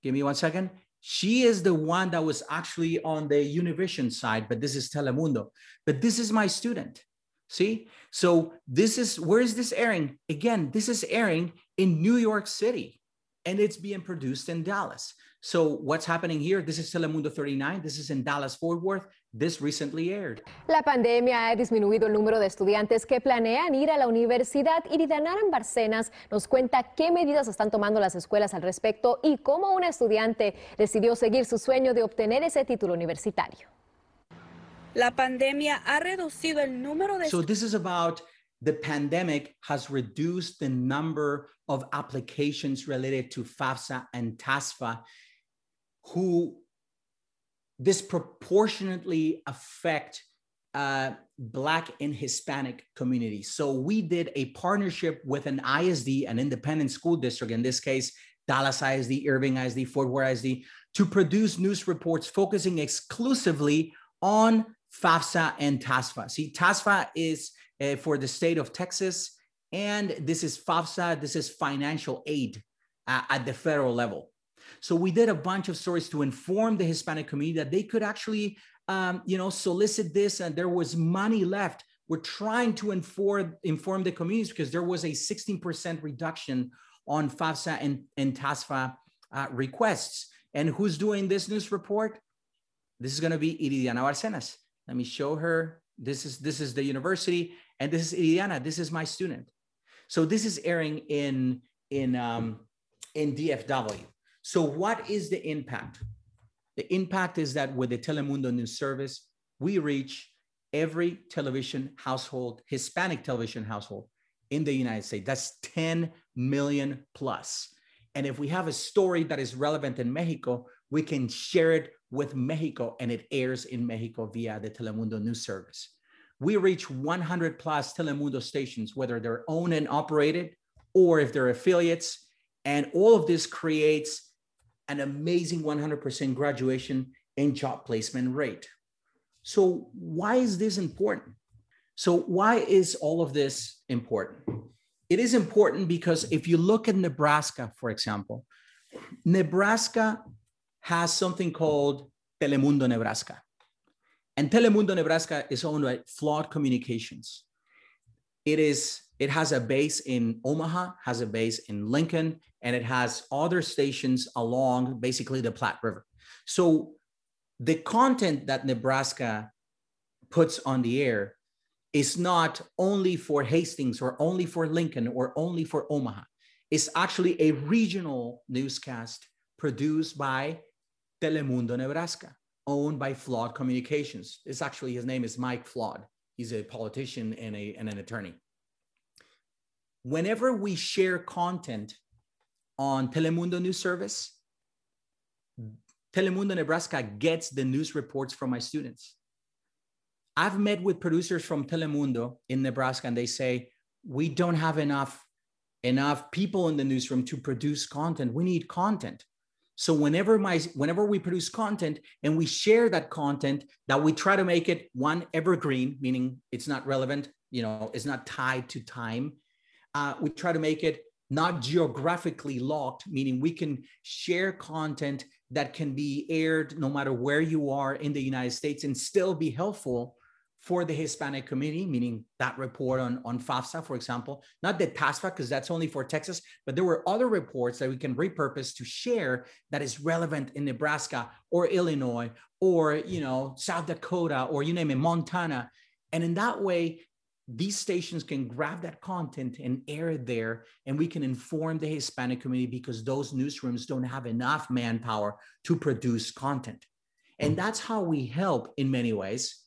give me one second she is the one that was actually on the Univision side, but this is Telemundo. But this is my student. See? So this is where is this airing? Again, this is airing in New York City and it's being produced in Dallas. So what's happening here? This is Telemundo 39. This is in Dallas Fort Worth. This recently aired. La pandemia ha disminuido el número de estudiantes que planean ir a la universidad y Danaran Barcenas nos cuenta qué medidas están tomando las escuelas al respecto y cómo una estudiante decidió seguir su sueño de obtener ese título universitario. La pandemia ha reducido el número de So this is about the pandemic has reduced the number of applications related to FAFSA and TASFA who disproportionately affect uh, Black and Hispanic communities. So we did a partnership with an ISD, an independent school district, in this case, Dallas ISD, Irving ISD, Fort Worth ISD, to produce news reports focusing exclusively on FAFSA and TASFA. See, TASFA is uh, for the state of Texas, and this is FAFSA, this is financial aid uh, at the federal level. So we did a bunch of stories to inform the Hispanic community that they could actually, um, you know, solicit this, and there was money left. We're trying to inform inform the communities because there was a 16% reduction on FAFSA and, and TASFA uh, requests. And who's doing this news report? This is going to be Iridiana Barcenas. Let me show her. This is this is the university, and this is Iridiana. This is my student. So this is airing in in um, in DFW. So, what is the impact? The impact is that with the Telemundo news service, we reach every television household, Hispanic television household in the United States. That's 10 million plus. And if we have a story that is relevant in Mexico, we can share it with Mexico and it airs in Mexico via the Telemundo news service. We reach 100 plus Telemundo stations, whether they're owned and operated or if they're affiliates. And all of this creates an amazing 100% graduation and job placement rate. So, why is this important? So, why is all of this important? It is important because if you look at Nebraska, for example, Nebraska has something called Telemundo Nebraska. And Telemundo Nebraska is owned by Flood Communications. It is it has a base in Omaha, has a base in Lincoln, and it has other stations along basically the Platte River. So the content that Nebraska puts on the air is not only for Hastings or only for Lincoln or only for Omaha. It's actually a regional newscast produced by Telemundo Nebraska, owned by Flood Communications. It's actually his name is Mike Flood. He's a politician and, a, and an attorney whenever we share content on Telemundo News Service, Telemundo Nebraska gets the news reports from my students. I've met with producers from Telemundo in Nebraska, and they say, we don't have enough enough people in the newsroom to produce content. We need content. So whenever my whenever we produce content and we share that content, that we try to make it one evergreen, meaning it's not relevant, you know, it's not tied to time. Uh, we try to make it not geographically locked, meaning we can share content that can be aired no matter where you are in the United States and still be helpful for the Hispanic community, meaning that report on, on FAFSA, for example, not the TASFA, because that's only for Texas, but there were other reports that we can repurpose to share that is relevant in Nebraska or Illinois or, you know, South Dakota or you name it, Montana. And in that way, these stations can grab that content and air it there, and we can inform the Hispanic community because those newsrooms don't have enough manpower to produce content. And that's how we help in many ways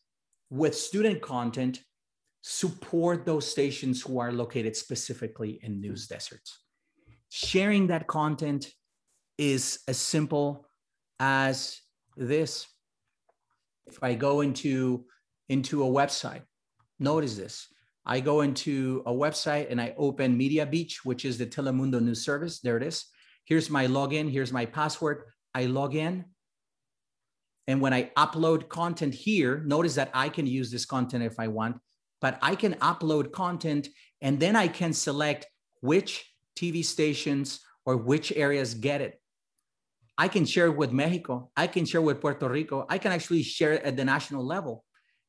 with student content, support those stations who are located specifically in news deserts. Sharing that content is as simple as this. If I go into, into a website, notice this. I go into a website and I open Media Beach, which is the Telemundo news service. There it is. Here's my login. Here's my password. I log in. And when I upload content here, notice that I can use this content if I want, but I can upload content and then I can select which TV stations or which areas get it. I can share it with Mexico. I can share with Puerto Rico. I can actually share it at the national level.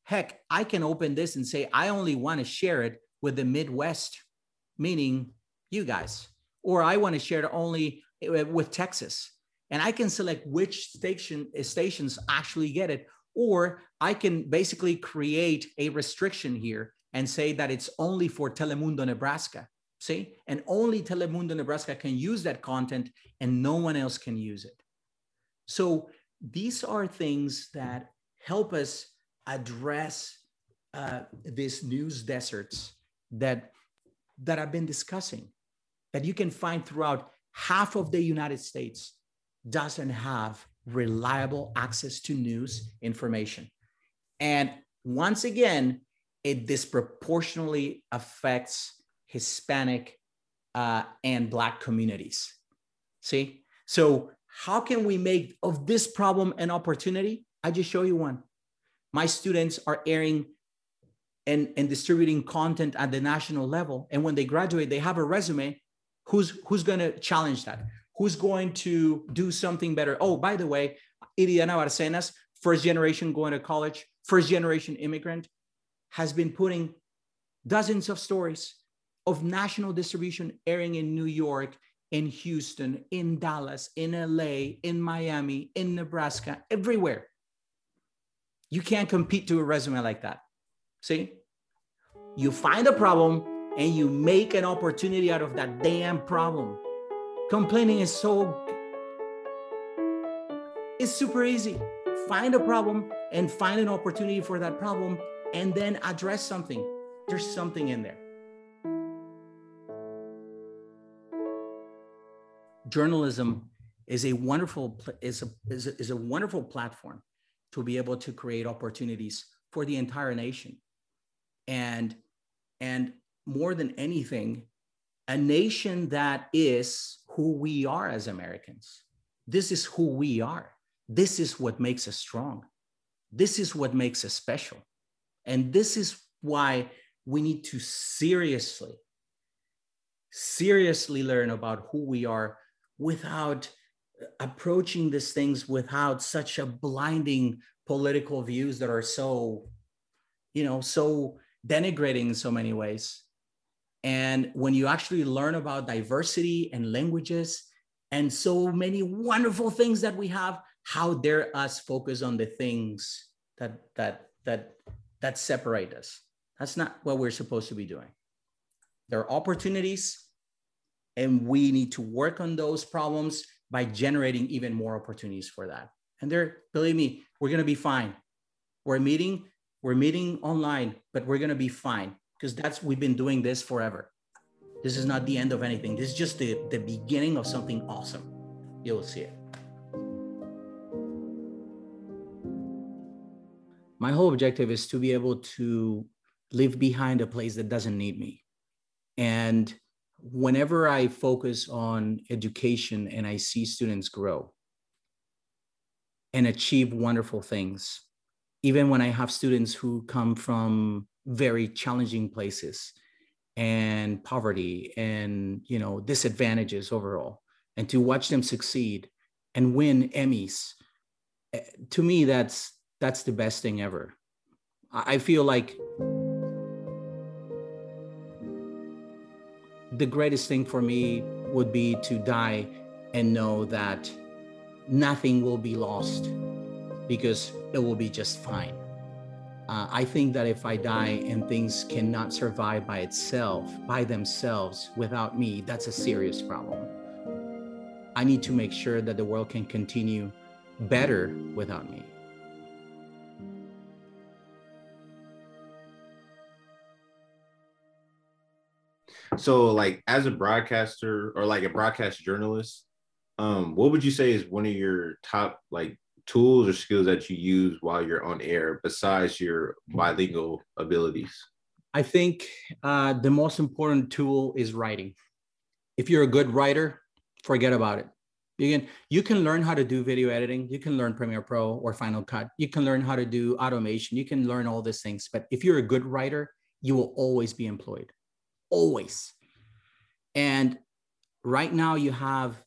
Heck, I can open this and say, I only want to share it with the Midwest, meaning you guys, or I want to share it only eh, with Texas and I can select which station stations actually get it, or I can basically create a restriction here and say that it's only for Telemundo Nebraska. See, and only Telemundo Nebraska can use that content, and no one else can use it. So these are things that help us address uh, these news deserts that that I've been discussing, that you can find throughout half of the United States doesn't have reliable access to news information. And once again, it disproportionately affects Hispanic uh, and Black communities. See? So, how can we make of this problem an opportunity? I just show you one. My students are airing and, and distributing content at the national level. And when they graduate, they have a resume. Who's, who's going to challenge that? who's going to do something better. Oh, by the way, Iridiana Barcenas, first generation going to college, first generation immigrant, has been putting dozens of stories of national distribution airing in New York, in Houston, in Dallas, in LA, in Miami, in Nebraska, everywhere. You can't compete to a resume like that. See? You find a problem and you make an opportunity out of that damn problem. Complaining is so, it's super easy. Find a problem and find an opportunity for that problem and then address something. There's something in there. Journalism is a wonderful is a, is a, is a wonderful platform to be able to create opportunities for the entire nation and and more than anything a nation that is who we are as Americans. This is who we are. This is what makes us strong. This is what makes us special. And this is why we need to seriously, seriously learn about who we are without approaching these things without such a blinding political views that are so, you know, so denigrating in so many ways. And when you actually learn about diversity and languages and so many wonderful things that we have, how dare us focus on the things that that that that separate us? That's not what we're supposed to be doing. There are opportunities, and we need to work on those problems by generating even more opportunities for that. And there, believe me, we're gonna be fine. We're meeting, we're meeting online, but we're gonna be fine because that's we've been doing this forever. This is not the end of anything. This is just the, the beginning of something awesome. You'll see it. My whole objective is to be able to leave behind a place that doesn't need me. And whenever I focus on education and I see students grow and achieve wonderful things, even when I have students who come from very challenging places and poverty and you know disadvantages overall and to watch them succeed and win emmys eh, to me that's that's the best thing ever. I feel like the greatest thing for me would be to die and know that nothing will be lost because it will be just fine. Uh, I think that if I die and things cannot survive by itself, by themselves, without me, that's a serious problem. I need to make sure that the world can continue better without me. So, like, as a broadcaster or like a broadcast journalist, um, what would you say is one of your top like tools or skills that you use while you're on air besides your bilingual abilities? I think uh, the most important tool is writing. If you're a good writer, forget about it. You can you can learn how to do video editing. You can learn Premiere Pro or Final Cut. You can learn how to do automation. You can learn all these things. But if you're a good writer, you will always be employed always. And right now, you have,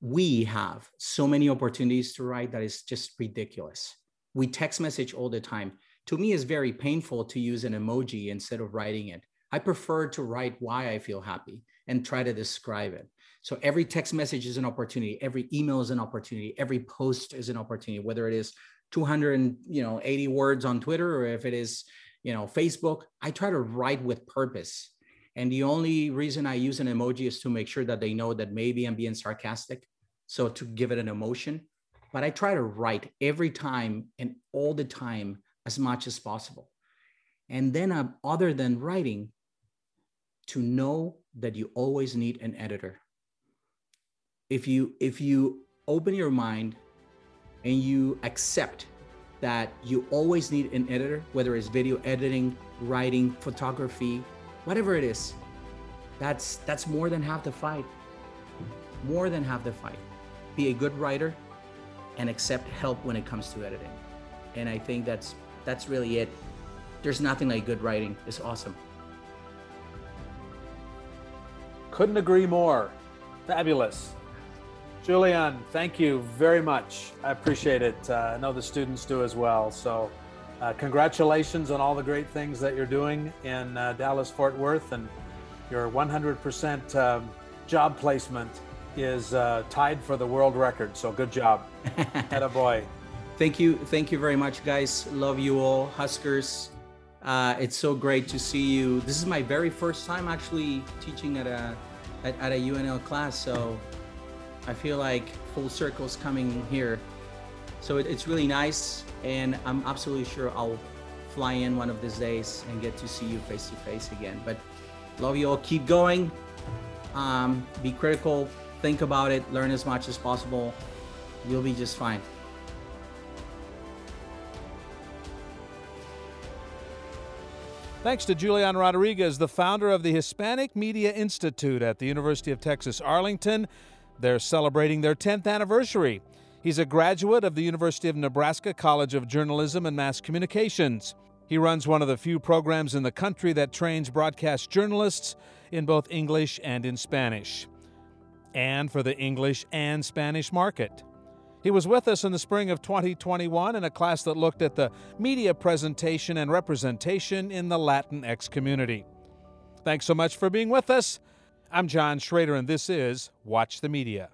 we have so many opportunities to write that is just ridiculous. We text message all the time. To me, it's very painful to use an emoji instead of writing it. I prefer to write why I feel happy and try to describe it. So every text message is an opportunity. Every email is an opportunity. Every post is an opportunity, whether it is 200, you know, 80 words on Twitter or if it is, you know, Facebook. I try to write with purpose and the only reason I use an emoji is to make sure that they know that maybe I'm being sarcastic. So to give it an emotion. But I try to write every time and all the time as much as possible. And then, uh, other than writing, to know that you always need an editor. If you if you open your mind and you accept that you always need an editor, whether it's video editing, writing, photography, whatever it is that's that's more than half the fight. More than half the fight. Be a good writer and accept help when it comes to editing. And i think that's that's really it. There's nothing like good writing. It's awesome. Couldn't agree more. Fabulous. Julian thank you very much. I appreciate it. Uh, i know the students do as well so uh, congratulations on all the great things that you're doing in uh, Dallas Fort Worth, and your 100% um, job placement is uh, tied for the world record. So good job, (laughs) a boy. Thank you, thank you very much, guys. Love you all, Huskers. Uh, it's so great to see you. This is my very first time actually teaching at a at, at a UNL class, so I feel like full circle's coming here. So it, it's really nice, and I'm absolutely sure I'll fly in one of these days and get to see you face to face again. But love you all. Keep going. Um, be critical. Think about it. Learn as much as possible. You'll be just fine. Thanks to Julian Rodriguez, the founder of the Hispanic Media Institute at the University of Texas Arlington. They're celebrating their 10th anniversary. He's a graduate of the University of Nebraska College of Journalism and Mass Communications. He runs one of the few programs in the country that trains broadcast journalists in both English and in Spanish, and for the English and Spanish market. He was with us in the spring of 2021 in a class that looked at the media presentation and representation in the Latinx community. Thanks so much for being with us. I'm John Schrader, and this is Watch the Media.